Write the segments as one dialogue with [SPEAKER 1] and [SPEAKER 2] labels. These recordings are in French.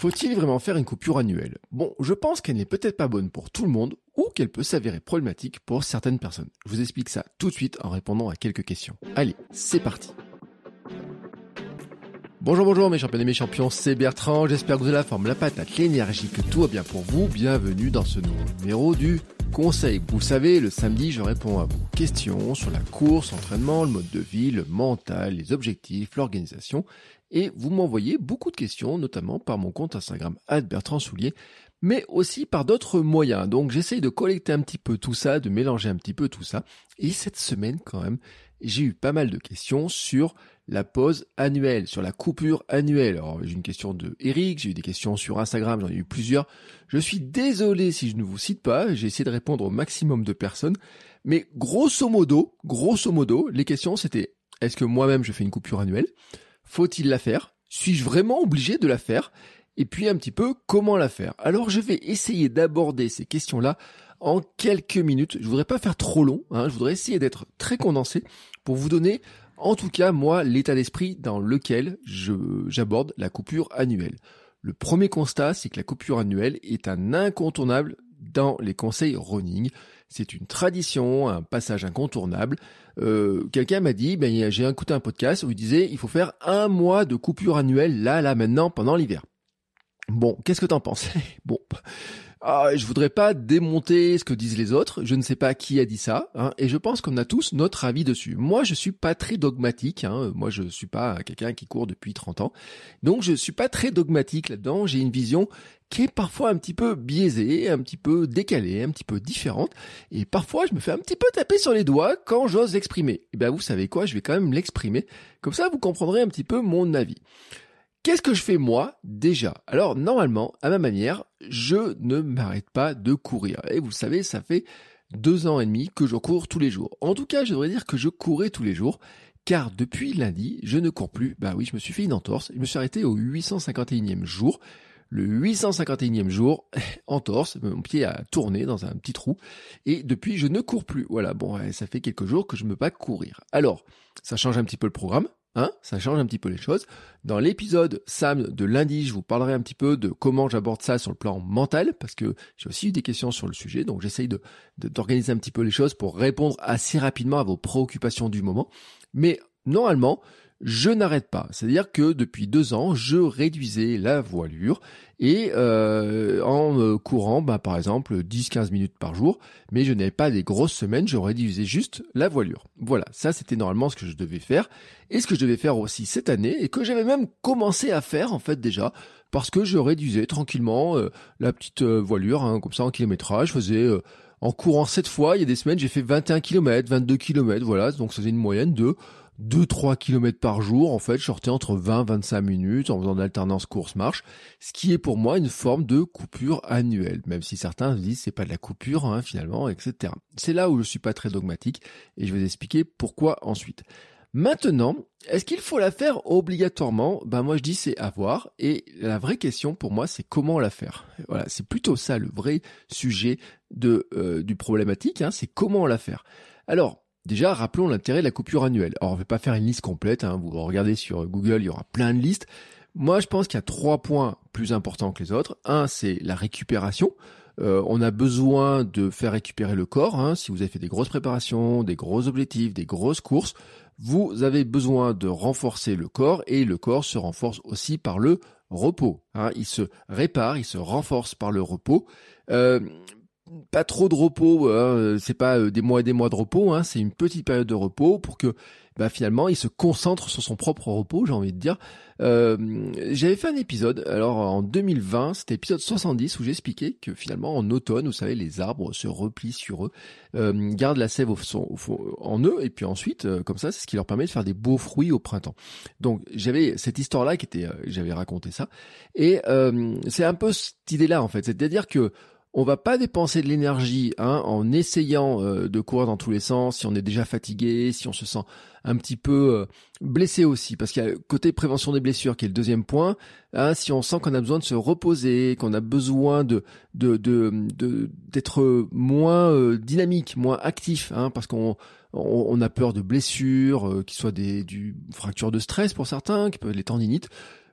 [SPEAKER 1] Faut-il vraiment faire une coupure annuelle? Bon, je pense qu'elle n'est peut-être pas bonne pour tout le monde ou qu'elle peut s'avérer problématique pour certaines personnes. Je vous explique ça tout de suite en répondant à quelques questions. Allez, c'est parti Bonjour, bonjour mes champions et mes champions, c'est Bertrand, j'espère que vous avez la forme, la patate, l'énergie, que tout va bien pour vous. Bienvenue dans ce nouveau numéro du conseil. Vous savez, le samedi, je réponds à vos questions sur la course, l'entraînement, le mode de vie, le mental, les objectifs, l'organisation. Et vous m'envoyez beaucoup de questions, notamment par mon compte Instagram, Bertrand Soulier, mais aussi par d'autres moyens. Donc j'essaye de collecter un petit peu tout ça, de mélanger un petit peu tout ça. Et cette semaine, quand même, j'ai eu pas mal de questions sur la pause annuelle, sur la coupure annuelle. Alors j'ai une question de Eric, j'ai eu des questions sur Instagram, j'en ai eu plusieurs. Je suis désolé si je ne vous cite pas, j'ai essayé de répondre au maximum de personnes. Mais grosso modo, grosso modo, les questions c'était est-ce que moi-même je fais une coupure annuelle? Faut-il la faire? Suis-je vraiment obligé de la faire? Et puis un petit peu comment la faire? Alors je vais essayer d'aborder ces questions-là en quelques minutes. Je voudrais pas faire trop long, hein. je voudrais essayer d'être très condensé pour vous donner en tout cas moi l'état d'esprit dans lequel j'aborde la coupure annuelle. Le premier constat, c'est que la coupure annuelle est un incontournable dans les conseils running. C'est une tradition, un passage incontournable. Euh, quelqu'un m'a dit, ben, j'ai écouté un podcast où il disait, il faut faire un mois de coupure annuelle là, là, maintenant, pendant l'hiver. Bon, qu'est-ce que t'en penses? Bon, ah, je voudrais pas démonter ce que disent les autres. Je ne sais pas qui a dit ça, hein, et je pense qu'on a tous notre avis dessus. Moi, je suis pas très dogmatique. Hein, moi, je suis pas quelqu'un qui court depuis 30 ans, donc je suis pas très dogmatique là-dedans. J'ai une vision qui est parfois un petit peu biaisée, un petit peu décalée, un petit peu différente, et parfois je me fais un petit peu taper sur les doigts quand j'ose l'exprimer. Et eh ben vous savez quoi, je vais quand même l'exprimer. Comme ça, vous comprendrez un petit peu mon avis. Qu'est-ce que je fais moi déjà? Alors normalement, à ma manière, je ne m'arrête pas de courir. Et vous savez, ça fait deux ans et demi que je cours tous les jours. En tout cas, je devrais dire que je courais tous les jours, car depuis lundi, je ne cours plus. Bah oui, je me suis fait une entorse. Je me suis arrêté au 851e jour. Le 851e jour, entorse, mon pied a tourné dans un petit trou, et depuis, je ne cours plus. Voilà, bon, ça fait quelques jours que je ne peux pas courir. Alors, ça change un petit peu le programme, Hein, ça change un petit peu les choses. Dans l'épisode Sam de lundi, je vous parlerai un petit peu de comment j'aborde ça sur le plan mental, parce que j'ai aussi eu des questions sur le sujet, donc j'essaye d'organiser un petit peu les choses pour répondre assez rapidement à vos préoccupations du moment. Mais normalement, je n'arrête pas. C'est-à-dire que depuis deux ans, je réduisais la voilure et euh, en courant, bah, par exemple, 10-15 minutes par jour, mais je n'avais pas des grosses semaines, je réduisais juste la voilure. Voilà, ça c'était normalement ce que je devais faire et ce que je devais faire aussi cette année et que j'avais même commencé à faire en fait déjà parce que je réduisais tranquillement euh, la petite euh, voilure, hein, comme ça en kilométrage, je faisais en courant cette fois, il y a des semaines, j'ai fait 21 km, 22 km, voilà, donc ça faisait une moyenne de 2-3 km par jour, en fait, je sortais entre 20-25 minutes en faisant d'alternance course-marche, ce qui est pour moi une forme de coupure annuelle, même si certains se disent c'est pas de la coupure, hein, finalement, etc. C'est là où je suis pas très dogmatique, et je vais vous expliquer pourquoi ensuite. Maintenant, est-ce qu'il faut la faire obligatoirement? Ben moi je dis c'est à voir, et la vraie question pour moi c'est comment la faire. Voilà, c'est plutôt ça le vrai sujet de euh, du problématique, hein, c'est comment la faire. Alors, Déjà, rappelons l'intérêt de la coupure annuelle. Alors, on ne va pas faire une liste complète, hein. vous regardez sur Google, il y aura plein de listes. Moi, je pense qu'il y a trois points plus importants que les autres. Un, c'est la récupération. Euh, on a besoin de faire récupérer le corps. Hein. Si vous avez fait des grosses préparations, des gros objectifs, des grosses courses, vous avez besoin de renforcer le corps et le corps se renforce aussi par le repos. Hein. Il se répare, il se renforce par le repos. Euh, pas trop de repos, hein, c'est pas euh, des mois et des mois de repos, hein, c'est une petite période de repos pour que bah finalement il se concentre sur son propre repos, j'ai envie de dire. Euh, J'avais fait un épisode, alors en 2020, c'était épisode 70 où j'expliquais que finalement en automne, vous savez, les arbres se replient sur eux, euh, gardent la sève au, en eux, et puis ensuite, euh, comme ça, c'est ce qui leur permet de faire des beaux fruits au printemps. Donc j'avais cette histoire-là qui était, euh, j'avais raconté ça, et euh, c'est un peu cette idée-là en fait, c'est-à-dire que on va pas dépenser de l'énergie hein, en essayant euh, de courir dans tous les sens, si on est déjà fatigué, si on se sent un petit peu euh, blessé aussi, parce qu'il y a le côté prévention des blessures qui est le deuxième point. Hein, si on sent qu'on a besoin de se reposer, qu'on a besoin d'être moins euh, dynamique, moins actif, hein, parce qu'on on, a peur de blessures, qui soient des fractures de stress pour certains, qui peuvent être les tendinites.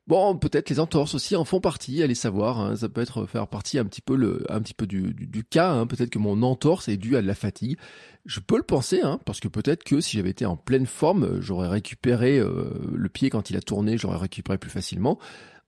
[SPEAKER 1] Bon, peut-être les entorses aussi en font partie, allez savoir. Hein, ça peut être faire partie un petit peu le, un petit peu du, du, cas. Hein, peut-être que mon entorse est due à de la fatigue. Je peux le penser, hein, parce que peut-être que si j'avais été en pleine forme, j'aurais récupéré euh, le pied quand il a tourné, j'aurais récupéré plus facilement.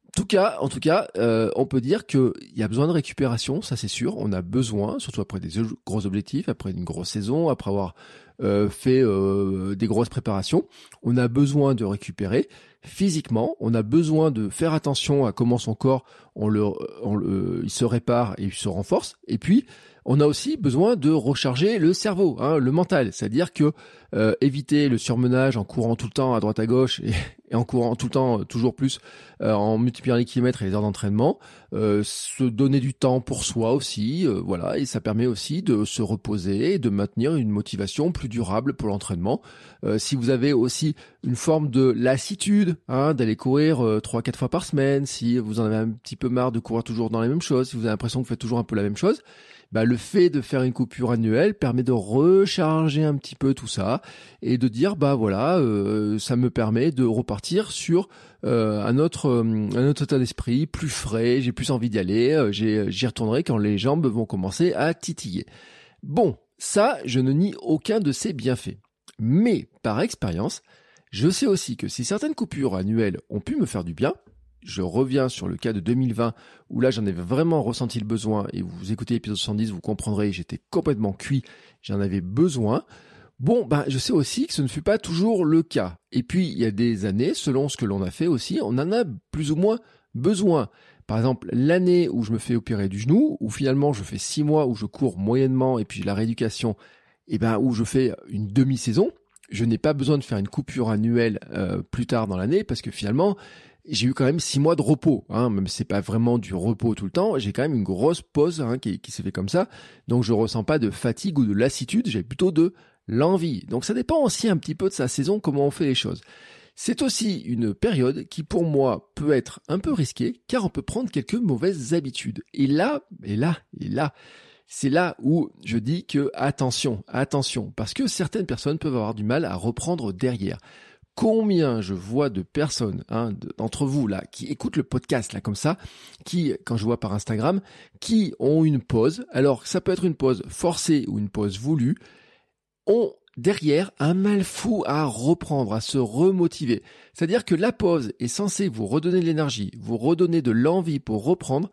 [SPEAKER 1] En tout cas, en tout cas, euh, on peut dire qu'il y a besoin de récupération, ça c'est sûr. On a besoin, surtout après des gros objectifs, après une grosse saison, après avoir euh, fait euh, des grosses préparations. On a besoin de récupérer physiquement. On a besoin de faire attention à comment son corps, on le, on le, il se répare et il se renforce. Et puis, on a aussi besoin de recharger le cerveau, hein, le mental, c'est-à-dire que euh, éviter le surmenage en courant tout le temps à droite à gauche et, en courant tout le temps toujours plus, euh, en multipliant les kilomètres et les heures d'entraînement, euh, se donner du temps pour soi aussi, voilà, et ça permet aussi de se reposer et de maintenir une motivation plus durable pour l'entraînement. si vous avez aussi une forme de lassitude, hein, d'aller courir trois quatre fois par semaine, si vous en avez un petit peu marre de courir toujours dans les mêmes choses, si vous avez l'impression que vous faites toujours un peu la même chose, bah, le fait de faire une coupure annuelle permet de recharger un petit peu tout ça et de dire bah voilà, euh, ça me permet de repartir sur euh, un autre euh, un autre état d'esprit, plus frais, j'ai plus envie d'y aller, j'y retournerai quand les jambes vont commencer à titiller. Bon, ça, je ne nie aucun de ces bienfaits. Mais par expérience, je sais aussi que si certaines coupures annuelles ont pu me faire du bien, je reviens sur le cas de 2020 où là j'en avais vraiment ressenti le besoin et vous écoutez l'épisode 70, vous comprendrez, j'étais complètement cuit, j'en avais besoin. Bon, ben, je sais aussi que ce ne fut pas toujours le cas. Et puis, il y a des années, selon ce que l'on a fait aussi, on en a plus ou moins besoin. Par exemple, l'année où je me fais opérer du genou, où finalement je fais six mois où je cours moyennement et puis la rééducation, et ben, où je fais une demi-saison, je n'ai pas besoin de faire une coupure annuelle euh, plus tard dans l'année parce que finalement, j'ai eu quand même six mois de repos, hein, même si c'est pas vraiment du repos tout le temps, j'ai quand même une grosse pause hein, qui, qui s'est fait comme ça, donc je ressens pas de fatigue ou de lassitude, j'ai plutôt de l'envie. Donc ça dépend aussi un petit peu de sa saison, comment on fait les choses. C'est aussi une période qui pour moi peut être un peu risquée, car on peut prendre quelques mauvaises habitudes. Et là, et là, et là, c'est là où je dis que attention, attention, parce que certaines personnes peuvent avoir du mal à reprendre derrière combien je vois de personnes, hein, d'entre vous là, qui écoutent le podcast là comme ça, qui, quand je vois par Instagram, qui ont une pause. Alors, ça peut être une pause forcée ou une pause voulue. Ont derrière un mal fou à reprendre, à se remotiver. C'est-à-dire que la pause est censée vous redonner de l'énergie, vous redonner de l'envie pour reprendre,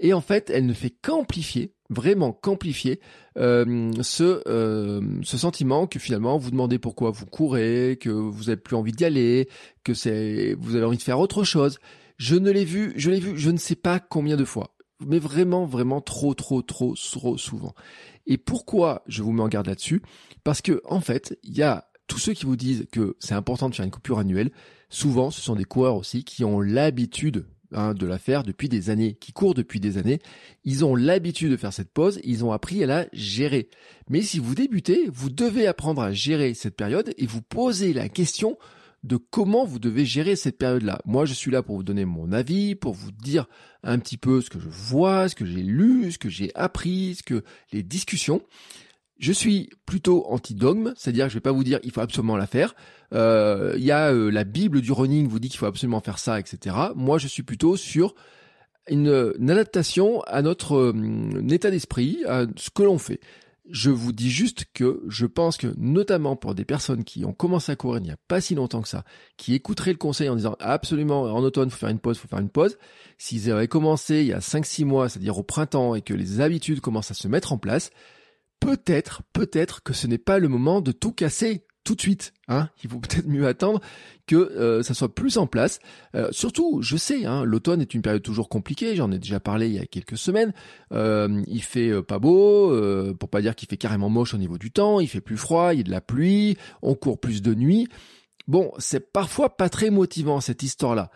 [SPEAKER 1] et en fait, elle ne fait qu'amplifier vraiment qu'amplifier euh, ce, euh, ce sentiment que finalement vous demandez pourquoi vous courez, que vous n'avez plus envie d'y aller, que c'est vous avez envie de faire autre chose. Je ne l'ai vu, je l'ai vu, je ne sais pas combien de fois, mais vraiment, vraiment trop, trop, trop, trop souvent. Et pourquoi je vous mets en garde là-dessus? Parce que en fait, il y a tous ceux qui vous disent que c'est important de faire une coupure annuelle. Souvent, ce sont des coureurs aussi qui ont l'habitude Hein, de la faire depuis des années, qui courent depuis des années. Ils ont l'habitude de faire cette pause, ils ont appris à la gérer. Mais si vous débutez, vous devez apprendre à gérer cette période et vous poser la question de comment vous devez gérer cette période-là. Moi, je suis là pour vous donner mon avis, pour vous dire un petit peu ce que je vois, ce que j'ai lu, ce que j'ai appris, ce que les discussions. Je suis plutôt anti-dogme, c'est-à-dire que je vais pas vous dire il faut absolument la faire. Euh, il y a euh, la Bible du running vous dit qu'il faut absolument faire ça, etc. Moi, je suis plutôt sur une, adaptation à notre euh, état d'esprit, à ce que l'on fait. Je vous dis juste que je pense que notamment pour des personnes qui ont commencé à courir il n'y a pas si longtemps que ça, qui écouteraient le conseil en disant absolument en automne faut faire une pause, faut faire une pause, s'ils avaient commencé il y a 5-6 mois, c'est-à-dire au printemps et que les habitudes commencent à se mettre en place, peut-être, peut-être que ce n'est pas le moment de tout casser tout de suite. Hein. Il vaut peut-être mieux attendre que euh, ça soit plus en place. Euh, surtout, je sais, hein, l'automne est une période toujours compliquée. J'en ai déjà parlé il y a quelques semaines. Euh, il fait pas beau, pour pas dire qu'il fait carrément moche au niveau du temps. Il fait plus froid, il y a de la pluie, on court plus de nuit. Bon, c'est parfois pas très motivant cette histoire-là.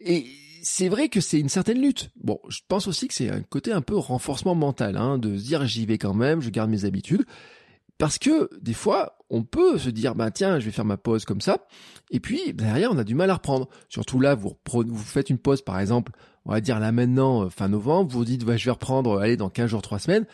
[SPEAKER 1] Et c'est vrai que c'est une certaine lutte. Bon, je pense aussi que c'est un côté un peu renforcement mental, hein, de se dire j'y vais quand même, je garde mes habitudes. Parce que des fois, on peut se dire, bah tiens, je vais faire ma pause comme ça, et puis derrière, on a du mal à reprendre. Surtout là, vous, faites une pause, par exemple, on va dire là maintenant, euh, fin novembre, vous dites, bah, je vais reprendre, allez, dans 15 jours, 3 semaines.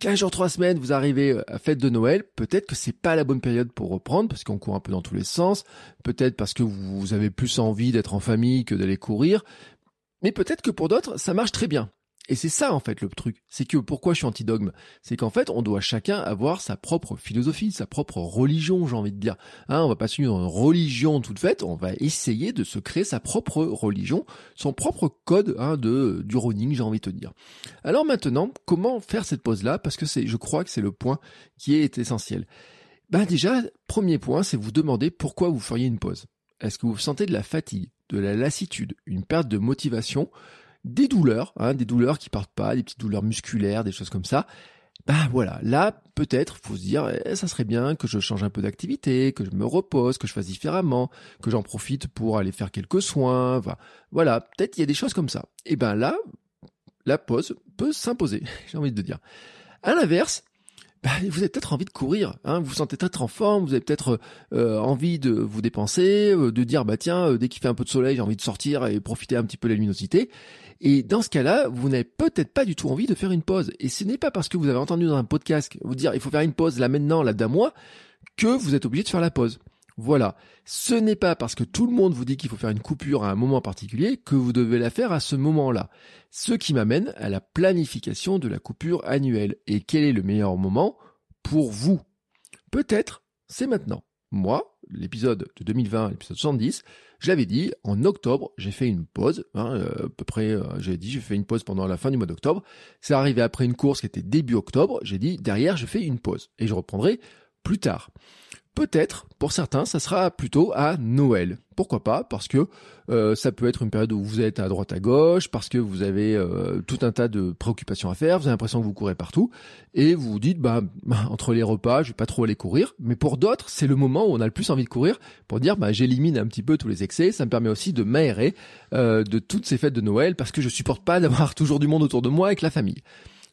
[SPEAKER 1] 15 jours, 3 semaines, vous arrivez euh, à fête de Noël, peut-être que c'est pas la bonne période pour reprendre, parce qu'on court un peu dans tous les sens, peut-être parce que vous avez plus envie d'être en famille que d'aller courir, mais peut-être que pour d'autres, ça marche très bien. Et c'est ça en fait le truc. C'est que pourquoi je suis anti-dogme? C'est qu'en fait, on doit chacun avoir sa propre philosophie, sa propre religion, j'ai envie de dire. Hein, on va pas suivre une religion toute faite, on va essayer de se créer sa propre religion, son propre code hein, de du running, j'ai envie de te dire. Alors maintenant, comment faire cette pause-là? Parce que c'est, je crois que c'est le point qui est essentiel. Ben déjà, premier point, c'est vous demander pourquoi vous feriez une pause. Est-ce que vous sentez de la fatigue, de la lassitude, une perte de motivation des douleurs, hein, des douleurs qui partent pas, des petites douleurs musculaires, des choses comme ça. Bah voilà, là peut-être faut se dire eh, ça serait bien que je change un peu d'activité, que je me repose, que je fasse différemment, que j'en profite pour aller faire quelques soins. Voilà, peut-être il y a des choses comme ça. Et ben là, la pause peut s'imposer, j'ai envie de dire. À l'inverse, bah, vous avez peut-être envie de courir, hein, vous vous sentez peut-être en forme, vous avez peut-être euh, envie de vous dépenser, euh, de dire bah tiens, euh, dès qu'il fait un peu de soleil, j'ai envie de sortir et profiter un petit peu de la luminosité. Et dans ce cas-là, vous n'avez peut-être pas du tout envie de faire une pause. Et ce n'est pas parce que vous avez entendu dans un podcast vous dire il faut faire une pause là maintenant, là d'un mois, que vous êtes obligé de faire la pause. Voilà. Ce n'est pas parce que tout le monde vous dit qu'il faut faire une coupure à un moment particulier que vous devez la faire à ce moment-là. Ce qui m'amène à la planification de la coupure annuelle. Et quel est le meilleur moment pour vous? Peut-être c'est maintenant. Moi, l'épisode de 2020, l'épisode 70, je l'avais dit, en octobre, j'ai fait une pause, hein, euh, à peu près, euh, j'ai dit, j'ai fait une pause pendant la fin du mois d'octobre. C'est arrivé après une course qui était début octobre, j'ai dit, derrière, je fais une pause, et je reprendrai plus tard. Peut-être, pour certains, ça sera plutôt à Noël. Pourquoi pas? Parce que euh, ça peut être une période où vous êtes à droite à gauche, parce que vous avez euh, tout un tas de préoccupations à faire, vous avez l'impression que vous courez partout, et vous vous dites, bah, bah, entre les repas, je vais pas trop aller courir. Mais pour d'autres, c'est le moment où on a le plus envie de courir pour dire, bah, j'élimine un petit peu tous les excès. Ça me permet aussi de m'aérer euh, de toutes ces fêtes de Noël, parce que je supporte pas d'avoir toujours du monde autour de moi avec la famille.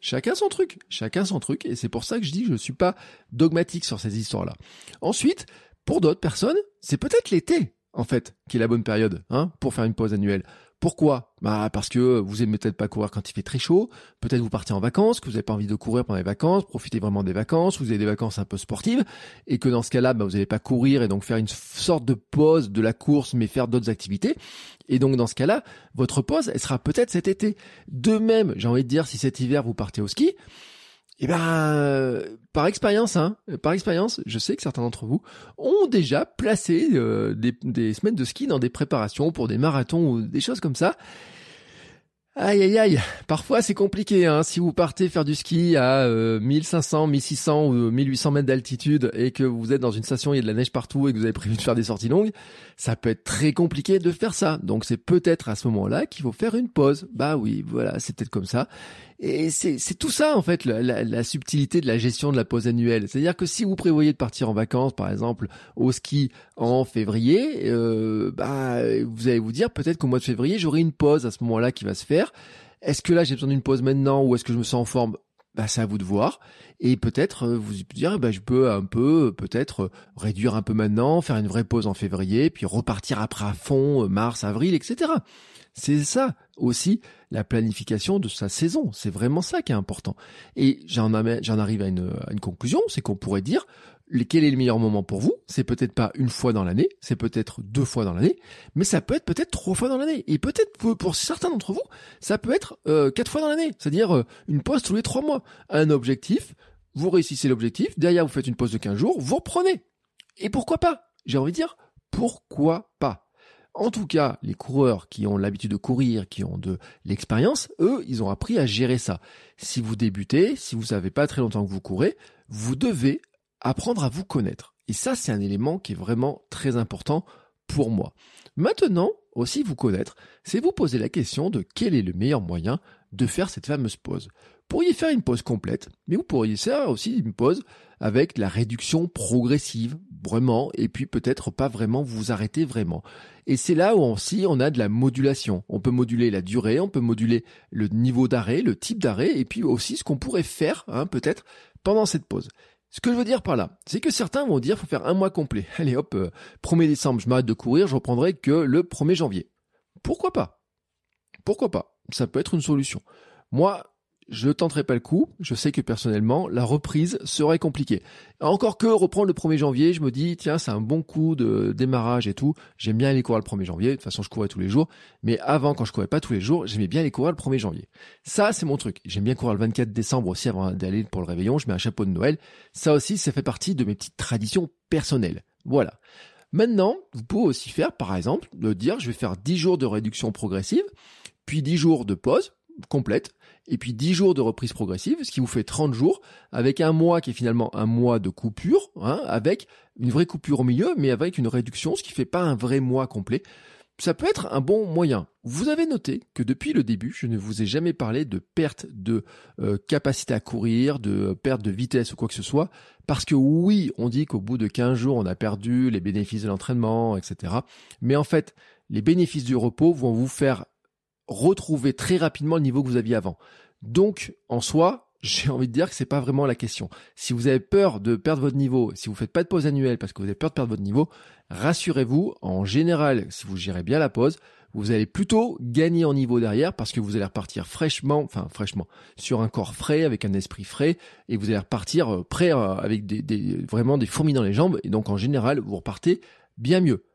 [SPEAKER 1] Chacun son truc, chacun son truc, et c'est pour ça que je dis que je ne suis pas dogmatique sur ces histoires-là. Ensuite, pour d'autres personnes, c'est peut-être l'été, en fait, qui est la bonne période, hein, pour faire une pause annuelle. Pourquoi? Bah parce que vous aimez peut-être pas courir quand il fait très chaud, peut-être vous partez en vacances, que vous n'avez pas envie de courir pendant les vacances, profitez vraiment des vacances, vous avez des vacances un peu sportives, et que dans ce cas-là, bah, vous n'allez pas courir et donc faire une sorte de pause de la course, mais faire d'autres activités. Et donc dans ce cas-là, votre pause, elle sera peut-être cet été. De même, j'ai envie de dire, si cet hiver vous partez au ski, eh ben, par expérience, hein, par expérience, je sais que certains d'entre vous ont déjà placé euh, des, semaines de ski dans des préparations pour des marathons ou des choses comme ça. Aïe aïe aïe, parfois c'est compliqué. Hein. Si vous partez faire du ski à 1500, 1600 ou 1800 mètres d'altitude et que vous êtes dans une station, il y a de la neige partout et que vous avez prévu de faire des sorties longues, ça peut être très compliqué de faire ça. Donc c'est peut-être à ce moment-là qu'il faut faire une pause. Bah oui, voilà, c'est peut-être comme ça. Et c'est tout ça en fait, la, subtilité de la gestion de la pause annuelle. C'est-à-dire que si vous prévoyez de partir en vacances, par exemple, au ski en février, euh, bah vous allez vous dire peut-être qu'au mois de février j'aurai une pause à ce moment-là qui va se faire. Est-ce que là j'ai besoin d'une pause maintenant ou est-ce que je me sens en forme? Bah, c'est à vous de voir. Et peut-être euh, vous dire, bah, je peux un peu, peut-être réduire un peu maintenant, faire une vraie pause en février, puis repartir après à fond, euh, mars, avril, etc. C'est ça aussi la planification de sa saison. C'est vraiment ça qui est important. Et j'en arrive à une, à une conclusion, c'est qu'on pourrait dire quel est le meilleur moment pour vous? C'est peut-être pas une fois dans l'année, c'est peut-être deux fois dans l'année, mais ça peut être peut-être trois fois dans l'année. Et peut-être pour, certains d'entre vous, ça peut être euh, quatre fois dans l'année, c'est-à-dire euh, une pause tous les trois mois. Un objectif, vous réussissez l'objectif, derrière vous faites une pause de 15 jours, vous reprenez. Et pourquoi pas? J'ai envie de dire, pourquoi pas? En tout cas, les coureurs qui ont l'habitude de courir, qui ont de l'expérience, eux, ils ont appris à gérer ça. Si vous débutez, si vous savez pas très longtemps que vous courez, vous devez apprendre à vous connaître. Et ça, c'est un élément qui est vraiment très important pour moi. Maintenant, aussi vous connaître, c'est vous poser la question de quel est le meilleur moyen de faire cette fameuse pause. Vous pourriez faire une pause complète, mais vous pourriez faire aussi une pause avec la réduction progressive, vraiment, et puis peut-être pas vraiment vous arrêter vraiment. Et c'est là où aussi on a de la modulation. On peut moduler la durée, on peut moduler le niveau d'arrêt, le type d'arrêt, et puis aussi ce qu'on pourrait faire, hein, peut-être, pendant cette pause. Ce que je veux dire par là, c'est que certains vont dire faut faire un mois complet. Allez hop, 1er euh, décembre, je m'arrête de courir, je reprendrai que le 1er janvier. Pourquoi pas? Pourquoi pas? Ça peut être une solution. Moi, je tenterai pas le coup. Je sais que personnellement, la reprise serait compliquée. Encore que reprendre le 1er janvier, je me dis, tiens, c'est un bon coup de démarrage et tout. J'aime bien aller courir le 1er janvier. De toute façon, je courais tous les jours. Mais avant, quand je courais pas tous les jours, j'aimais bien aller courir le 1er janvier. Ça, c'est mon truc. J'aime bien courir le 24 décembre aussi avant d'aller pour le réveillon. Je mets un chapeau de Noël. Ça aussi, ça fait partie de mes petites traditions personnelles. Voilà. Maintenant, vous pouvez aussi faire, par exemple, de dire, je vais faire 10 jours de réduction progressive, puis 10 jours de pause complète, et puis 10 jours de reprise progressive, ce qui vous fait 30 jours, avec un mois qui est finalement un mois de coupure, hein, avec une vraie coupure au milieu, mais avec une réduction, ce qui fait pas un vrai mois complet. Ça peut être un bon moyen. Vous avez noté que depuis le début, je ne vous ai jamais parlé de perte de euh, capacité à courir, de perte de vitesse ou quoi que ce soit, parce que oui, on dit qu'au bout de 15 jours, on a perdu les bénéfices de l'entraînement, etc. Mais en fait, les bénéfices du repos vont vous faire retrouver très rapidement le niveau que vous aviez avant. Donc, en soi, j'ai envie de dire que c'est pas vraiment la question. Si vous avez peur de perdre votre niveau, si vous faites pas de pause annuelle parce que vous avez peur de perdre votre niveau, rassurez-vous, en général, si vous gérez bien la pause, vous allez plutôt gagner en niveau derrière parce que vous allez repartir fraîchement, enfin fraîchement, sur un corps frais, avec un esprit frais, et vous allez repartir euh, prêt euh, avec des, des, vraiment des fourmis dans les jambes, et donc en général, vous repartez bien mieux.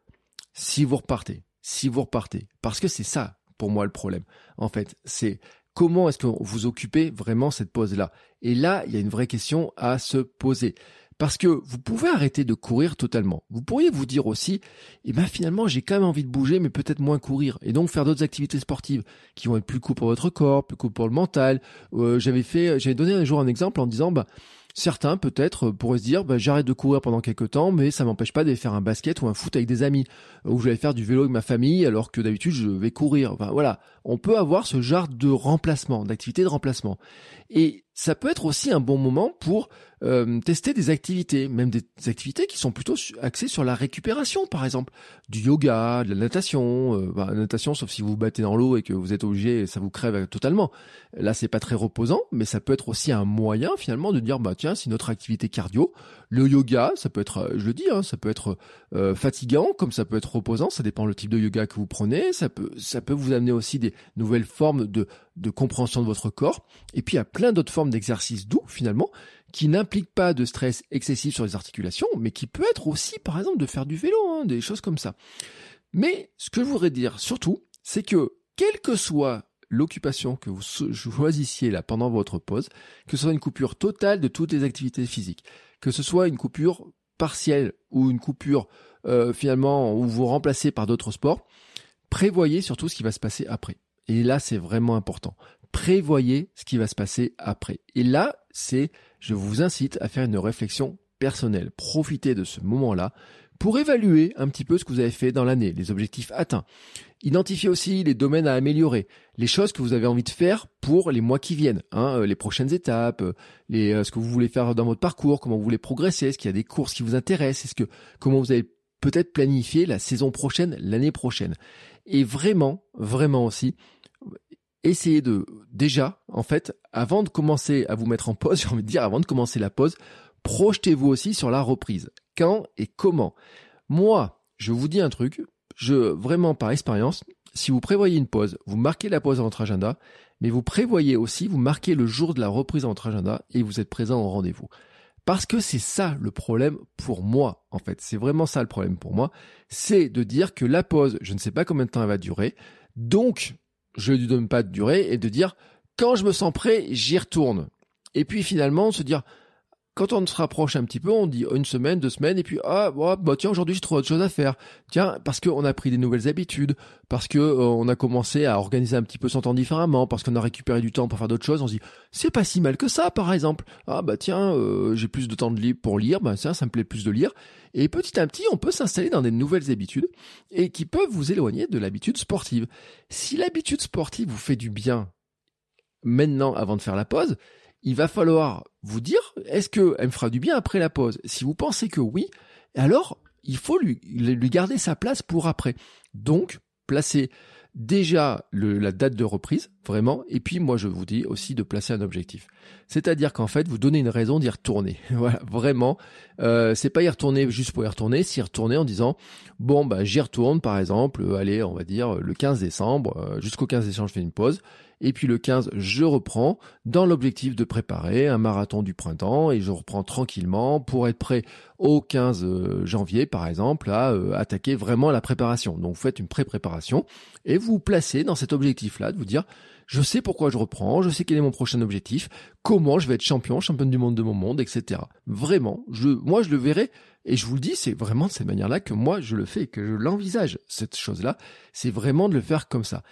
[SPEAKER 1] Si vous repartez, si vous repartez, parce que c'est ça pour moi le problème. En fait, c'est comment est-ce que vous occupez vraiment cette pause-là? Et là, il y a une vraie question à se poser. Parce que vous pouvez arrêter de courir totalement. Vous pourriez vous dire aussi, eh ben finalement j'ai quand même envie de bouger, mais peut-être moins courir, et donc faire d'autres activités sportives qui vont être plus cool pour votre corps, plus cool pour le mental. Euh, j'avais fait, j'avais donné un jour un exemple en disant, bah Certains, peut-être, pourraient se dire, bah, j'arrête de courir pendant quelques temps, mais ça m'empêche pas d'aller faire un basket ou un foot avec des amis, ou je vais faire du vélo avec ma famille, alors que d'habitude, je vais courir. Enfin, voilà. On peut avoir ce genre de remplacement, d'activité de remplacement. Et ça peut être aussi un bon moment pour euh, tester des activités, même des activités qui sont plutôt axées sur la récupération, par exemple du yoga, de la natation, euh, bah, natation, sauf si vous vous battez dans l'eau et que vous êtes obligé, ça vous crève totalement. Là, c'est pas très reposant, mais ça peut être aussi un moyen finalement de dire bah tiens, c'est notre activité cardio. Le yoga, ça peut être, euh, je le dis, hein, ça peut être fatigant, comme ça peut être reposant. Ça dépend le type de yoga que vous prenez. Ça peut, ça peut vous amener aussi des nouvelles formes de de compréhension de votre corps. Et puis il y a plein d'autres formes d'exercices doux finalement qui n'impliquent pas de stress excessif sur les articulations, mais qui peut être aussi par exemple de faire du vélo, hein, des choses comme ça. Mais ce que je voudrais dire surtout, c'est que quelle que soit l'occupation que vous choisissiez là pendant votre pause, que ce soit une coupure totale de toutes les activités physiques, que ce soit une coupure partielle ou une coupure euh, finalement où vous remplacez par d'autres sports, prévoyez surtout ce qui va se passer après. Et là, c'est vraiment important. Prévoyez ce qui va se passer après. Et là, c'est, je vous incite à faire une réflexion personnelle. Profitez de ce moment-là pour évaluer un petit peu ce que vous avez fait dans l'année, les objectifs atteints. Identifiez aussi les domaines à améliorer, les choses que vous avez envie de faire pour les mois qui viennent, hein, euh, les prochaines étapes, euh, les, euh, ce que vous voulez faire dans votre parcours, comment vous voulez progresser, est-ce qu'il y a des courses qui vous intéressent, est-ce que comment vous allez peut-être planifier la saison prochaine, l'année prochaine. Et vraiment, vraiment aussi, essayez de déjà, en fait, avant de commencer à vous mettre en pause, j'ai envie de dire, avant de commencer la pause, projetez-vous aussi sur la reprise. Quand et comment Moi, je vous dis un truc, je vraiment par expérience, si vous prévoyez une pause, vous marquez la pause dans votre agenda, mais vous prévoyez aussi, vous marquez le jour de la reprise dans votre agenda et vous êtes présent au rendez-vous. Parce que c'est ça le problème pour moi, en fait. C'est vraiment ça le problème pour moi. C'est de dire que la pause, je ne sais pas combien de temps elle va durer. Donc, je ne lui donne pas de durée et de dire quand je me sens prêt, j'y retourne. Et puis finalement, se dire quand on se rapproche un petit peu, on dit une semaine, deux semaines, et puis ah bah tiens aujourd'hui j'ai trouvé autre chose à faire. Tiens parce qu'on a pris des nouvelles habitudes, parce que euh, on a commencé à organiser un petit peu son temps différemment, parce qu'on a récupéré du temps pour faire d'autres choses. On se dit c'est pas si mal que ça par exemple. Ah bah tiens euh, j'ai plus de temps de pour lire, bah ça ça me plaît plus de lire. Et petit à petit on peut s'installer dans des nouvelles habitudes et qui peuvent vous éloigner de l'habitude sportive. Si l'habitude sportive vous fait du bien maintenant avant de faire la pause, il va falloir vous dire est-ce qu'elle me fera du bien après la pause? Si vous pensez que oui, alors il faut lui, garder sa place pour après. Donc, placez déjà la date de reprise, vraiment, et puis moi je vous dis aussi de placer un objectif. C'est-à-dire qu'en fait, vous donnez une raison d'y retourner. voilà, vraiment, euh, c'est pas y retourner juste pour y retourner, s'y retourner en disant, bon, bah j'y retourne par exemple, allez, on va dire le 15 décembre, euh, jusqu'au 15 décembre je fais une pause, et puis le 15, je reprends dans l'objectif de préparer un marathon du printemps et je reprends tranquillement pour être prêt au 15 euh, janvier, par exemple, à euh, attaquer vraiment la préparation. Donc vous faites une pré-préparation et vous placez dans cet objectif-là de vous dire je sais pourquoi je reprends, je sais quel est mon prochain objectif, comment je vais être champion, championne du monde de mon monde, etc. Vraiment, je, moi je le verrai et je vous le dis, c'est vraiment de cette manière-là que moi je le fais, que je l'envisage, cette chose-là, c'est vraiment de le faire comme ça.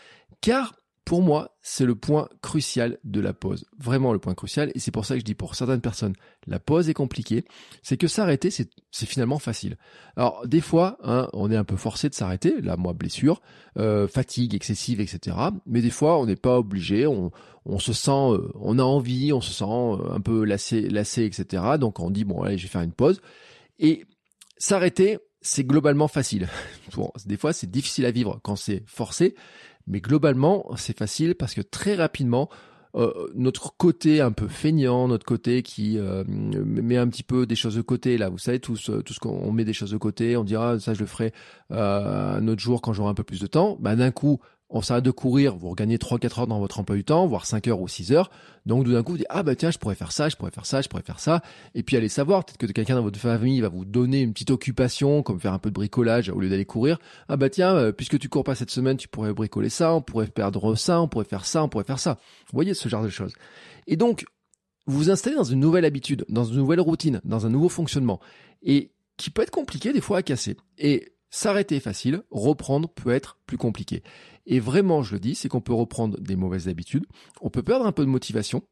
[SPEAKER 1] Car pour moi, c'est le point crucial de la pause. Vraiment le point crucial. Et c'est pour ça que je dis pour certaines personnes, la pause est compliquée. C'est que s'arrêter, c'est finalement facile. Alors, des fois, hein, on est un peu forcé de s'arrêter. Là, moi, blessure, euh, fatigue excessive, etc. Mais des fois, on n'est pas obligé. On, se sent, euh, on a envie, on se sent euh, un peu lassé, lassé, etc. Donc, on dit, bon, allez, je vais faire une pause. Et s'arrêter, c'est globalement facile. Bon, des fois, c'est difficile à vivre quand c'est forcé, mais globalement, c'est facile parce que très rapidement, euh, notre côté un peu feignant, notre côté qui euh, met un petit peu des choses de côté, là, vous savez, tout ce, tout ce qu'on met des choses de côté, on dira ça je le ferai euh, un autre jour quand j'aurai un peu plus de temps, bah, d'un coup, on s'arrête de courir, vous regagnez 3-4 heures dans votre emploi du temps, voire 5 heures ou 6 heures. Donc d'un coup, vous dites, ah bah tiens, je pourrais faire ça, je pourrais faire ça, je pourrais faire ça. Et puis allez savoir, peut-être que quelqu'un dans votre famille va vous donner une petite occupation, comme faire un peu de bricolage au lieu d'aller courir. Ah bah tiens, euh, puisque tu cours pas cette semaine, tu pourrais bricoler ça, on pourrait perdre ça, on pourrait faire ça, on pourrait faire ça. Vous voyez ce genre de choses. Et donc, vous vous installez dans une nouvelle habitude, dans une nouvelle routine, dans un nouveau fonctionnement. Et qui peut être compliqué des fois à casser. Et S'arrêter est facile, reprendre peut être plus compliqué. Et vraiment, je le dis, c'est qu'on peut reprendre des mauvaises habitudes, on peut perdre un peu de motivation.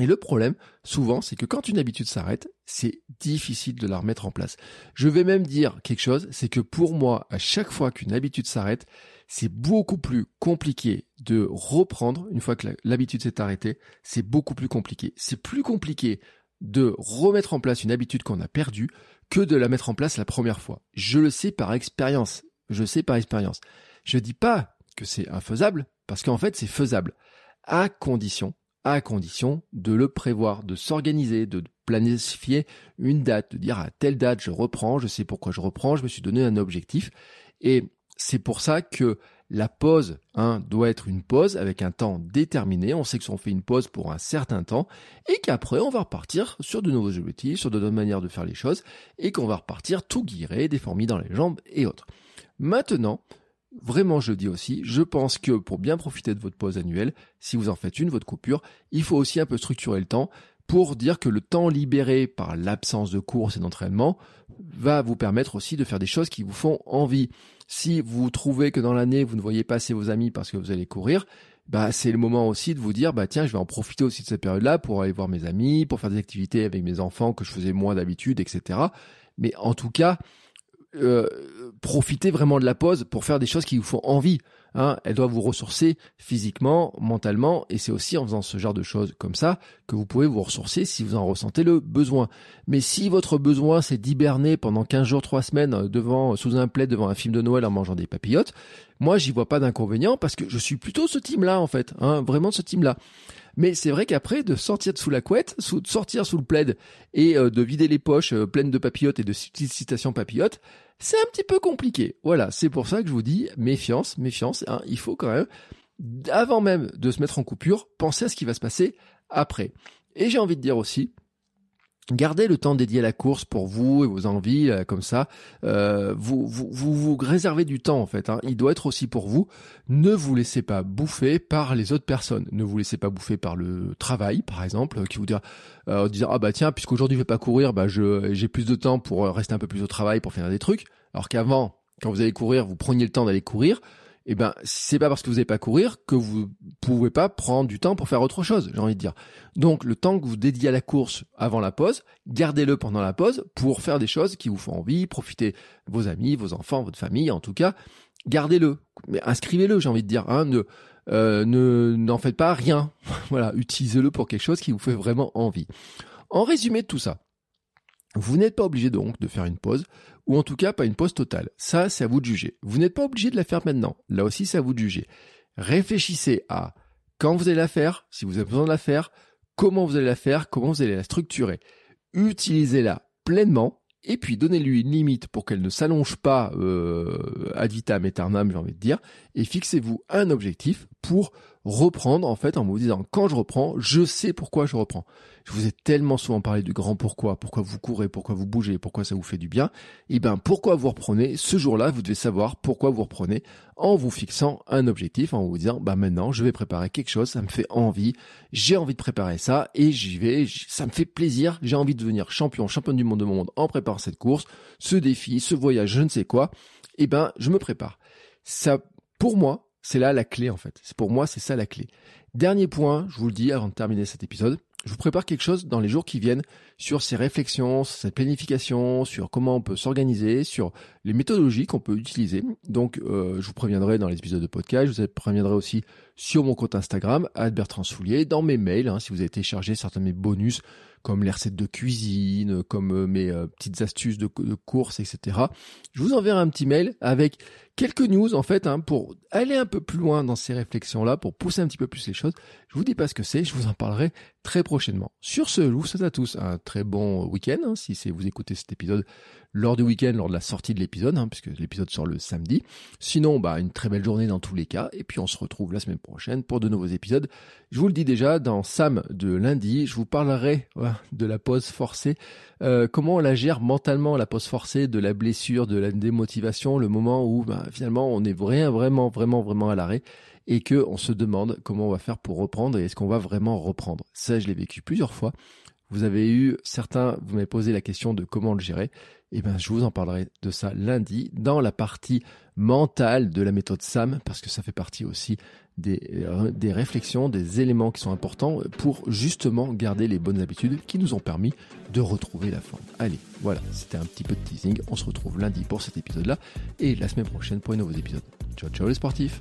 [SPEAKER 1] Et le problème, souvent, c'est que quand une habitude s'arrête, c'est difficile de la remettre en place. Je vais même dire quelque chose, c'est que pour moi, à chaque fois qu'une habitude s'arrête, c'est beaucoup plus compliqué de reprendre une fois que l'habitude s'est arrêtée. C'est beaucoup plus compliqué. C'est plus compliqué de remettre en place une habitude qu'on a perdue que de la mettre en place la première fois. Je le sais par expérience. Je sais par expérience. Je dis pas que c'est infaisable, parce qu'en fait c'est faisable, à condition, à condition de le prévoir, de s'organiser, de planifier une date, de dire à telle date je reprends, je sais pourquoi je reprends, je me suis donné un objectif. Et c'est pour ça que la pause hein, doit être une pause avec un temps déterminé. On sait que si on fait une pause pour un certain temps et qu'après on va repartir sur de nouveaux objectifs, sur de nouvelles manières de faire les choses et qu'on va repartir tout guiré, des fourmis dans les jambes et autres. Maintenant, vraiment je dis aussi, je pense que pour bien profiter de votre pause annuelle, si vous en faites une, votre coupure, il faut aussi un peu structurer le temps pour dire que le temps libéré par l'absence de course et d'entraînement va vous permettre aussi de faire des choses qui vous font envie. Si vous trouvez que dans l'année, vous ne voyez pas assez vos amis parce que vous allez courir, bah, c'est le moment aussi de vous dire, bah, tiens, je vais en profiter aussi de cette période-là pour aller voir mes amis, pour faire des activités avec mes enfants que je faisais moins d'habitude, etc. Mais en tout cas, euh, profitez vraiment de la pause pour faire des choses qui vous font envie. Hein, elle doit vous ressourcer physiquement, mentalement, et c'est aussi en faisant ce genre de choses comme ça que vous pouvez vous ressourcer si vous en ressentez le besoin. Mais si votre besoin c'est d'hiberner pendant 15 jours, 3 semaines devant, sous un plaid devant un film de Noël en mangeant des papillotes, moi j'y vois pas d'inconvénient parce que je suis plutôt ce team-là en fait, hein, vraiment ce team-là. Mais c'est vrai qu'après, de sortir sous la couette, de sortir sous le plaid et euh, de vider les poches euh, pleines de papillotes et de citations papillotes, c'est un petit peu compliqué. Voilà, c'est pour ça que je vous dis méfiance, méfiance. Hein, il faut quand même, avant même de se mettre en coupure, penser à ce qui va se passer après. Et j'ai envie de dire aussi, Gardez le temps dédié à la course pour vous et vos envies, euh, comme ça. Euh, vous, vous, vous, réservez du temps en fait. Hein. Il doit être aussi pour vous. Ne vous laissez pas bouffer par les autres personnes. Ne vous laissez pas bouffer par le travail, par exemple, qui vous dira, euh, dire ah bah tiens, puisqu'aujourd'hui je vais pas courir, bah je j'ai plus de temps pour rester un peu plus au travail pour faire des trucs. Alors qu'avant, quand vous allez courir, vous preniez le temps d'aller courir eh ben c'est pas parce que vous n'avez pas courir que vous pouvez pas prendre du temps pour faire autre chose, j'ai envie de dire. Donc le temps que vous dédiez à la course avant la pause, gardez-le pendant la pause pour faire des choses qui vous font envie, profiter vos amis, vos enfants, votre famille, en tout cas, gardez-le, inscrivez-le, j'ai envie de dire. Hein, ne euh, ne n'en faites pas rien. voilà, utilisez-le pour quelque chose qui vous fait vraiment envie. En résumé de tout ça, vous n'êtes pas obligé donc de faire une pause ou en tout cas pas une pause totale. Ça, c'est à vous de juger. Vous n'êtes pas obligé de la faire maintenant. Là aussi, c'est à vous de juger. Réfléchissez à quand vous allez la faire, si vous avez besoin de la faire, comment vous allez la faire, comment vous allez la structurer. Utilisez-la pleinement et puis donnez-lui une limite pour qu'elle ne s'allonge pas euh, ad vitam aeternam, j'ai envie de dire, et fixez-vous un objectif pour reprendre en fait en vous disant quand je reprends, je sais pourquoi je reprends. Je vous ai tellement souvent parlé du grand pourquoi, pourquoi vous courez, pourquoi vous bougez, pourquoi ça vous fait du bien. Et eh ben pourquoi vous reprenez ce jour-là, vous devez savoir pourquoi vous reprenez en vous fixant un objectif, en vous disant bah maintenant je vais préparer quelque chose, ça me fait envie, j'ai envie de préparer ça et j'y vais, ça me fait plaisir, j'ai envie de devenir champion, champion du monde de monde en préparant cette course, ce défi, ce voyage, je ne sais quoi. Et eh ben je me prépare. Ça pour moi, c'est là la clé en fait. C'est pour moi, c'est ça la clé. Dernier point, je vous le dis avant de terminer cet épisode, je vous prépare quelque chose dans les jours qui viennent sur ces réflexions, sur cette planification, sur comment on peut s'organiser, sur les méthodologies qu'on peut utiliser. Donc, euh, je vous préviendrai dans les épisodes de podcast, je vous préviendrai aussi sur mon compte Instagram, Bertrand Soulier, dans mes mails, hein, si vous avez téléchargé certains de mes bonus, comme les recettes de cuisine, comme euh, mes euh, petites astuces de, course, etc. Je vous enverrai un petit mail avec quelques news en fait hein, pour aller un peu plus loin dans ces réflexions-là, pour pousser un petit peu plus les choses. Je vous dis pas ce que c'est, je vous en parlerai très prochainement. Sur ce, je vous souhaite à tous un très bon week-end, hein, si c'est vous écoutez cet épisode lors du week-end, lors de la sortie de l'épisode, hein, puisque l'épisode sort le samedi. Sinon, bah, une très belle journée dans tous les cas, et puis on se retrouve la semaine prochaine pour de nouveaux épisodes. Je vous le dis déjà, dans Sam de lundi, je vous parlerai de la pause forcée, euh, comment on la gère mentalement, la pause forcée, de la blessure, de la démotivation, le moment où bah, finalement on est vraiment, vraiment, vraiment, vraiment à l'arrêt et que on se demande comment on va faire pour reprendre et est-ce qu'on va vraiment reprendre. Ça, je l'ai vécu plusieurs fois. Vous avez eu certains, vous m'avez posé la question de comment le gérer. Eh bien, je vous en parlerai de ça lundi dans la partie mentale de la méthode SAM, parce que ça fait partie aussi des, euh, des réflexions, des éléments qui sont importants pour justement garder les bonnes habitudes qui nous ont permis de retrouver la forme. Allez, voilà, c'était un petit peu de teasing. On se retrouve lundi pour cet épisode-là et la semaine prochaine pour un nouveau épisode. Ciao, ciao les sportifs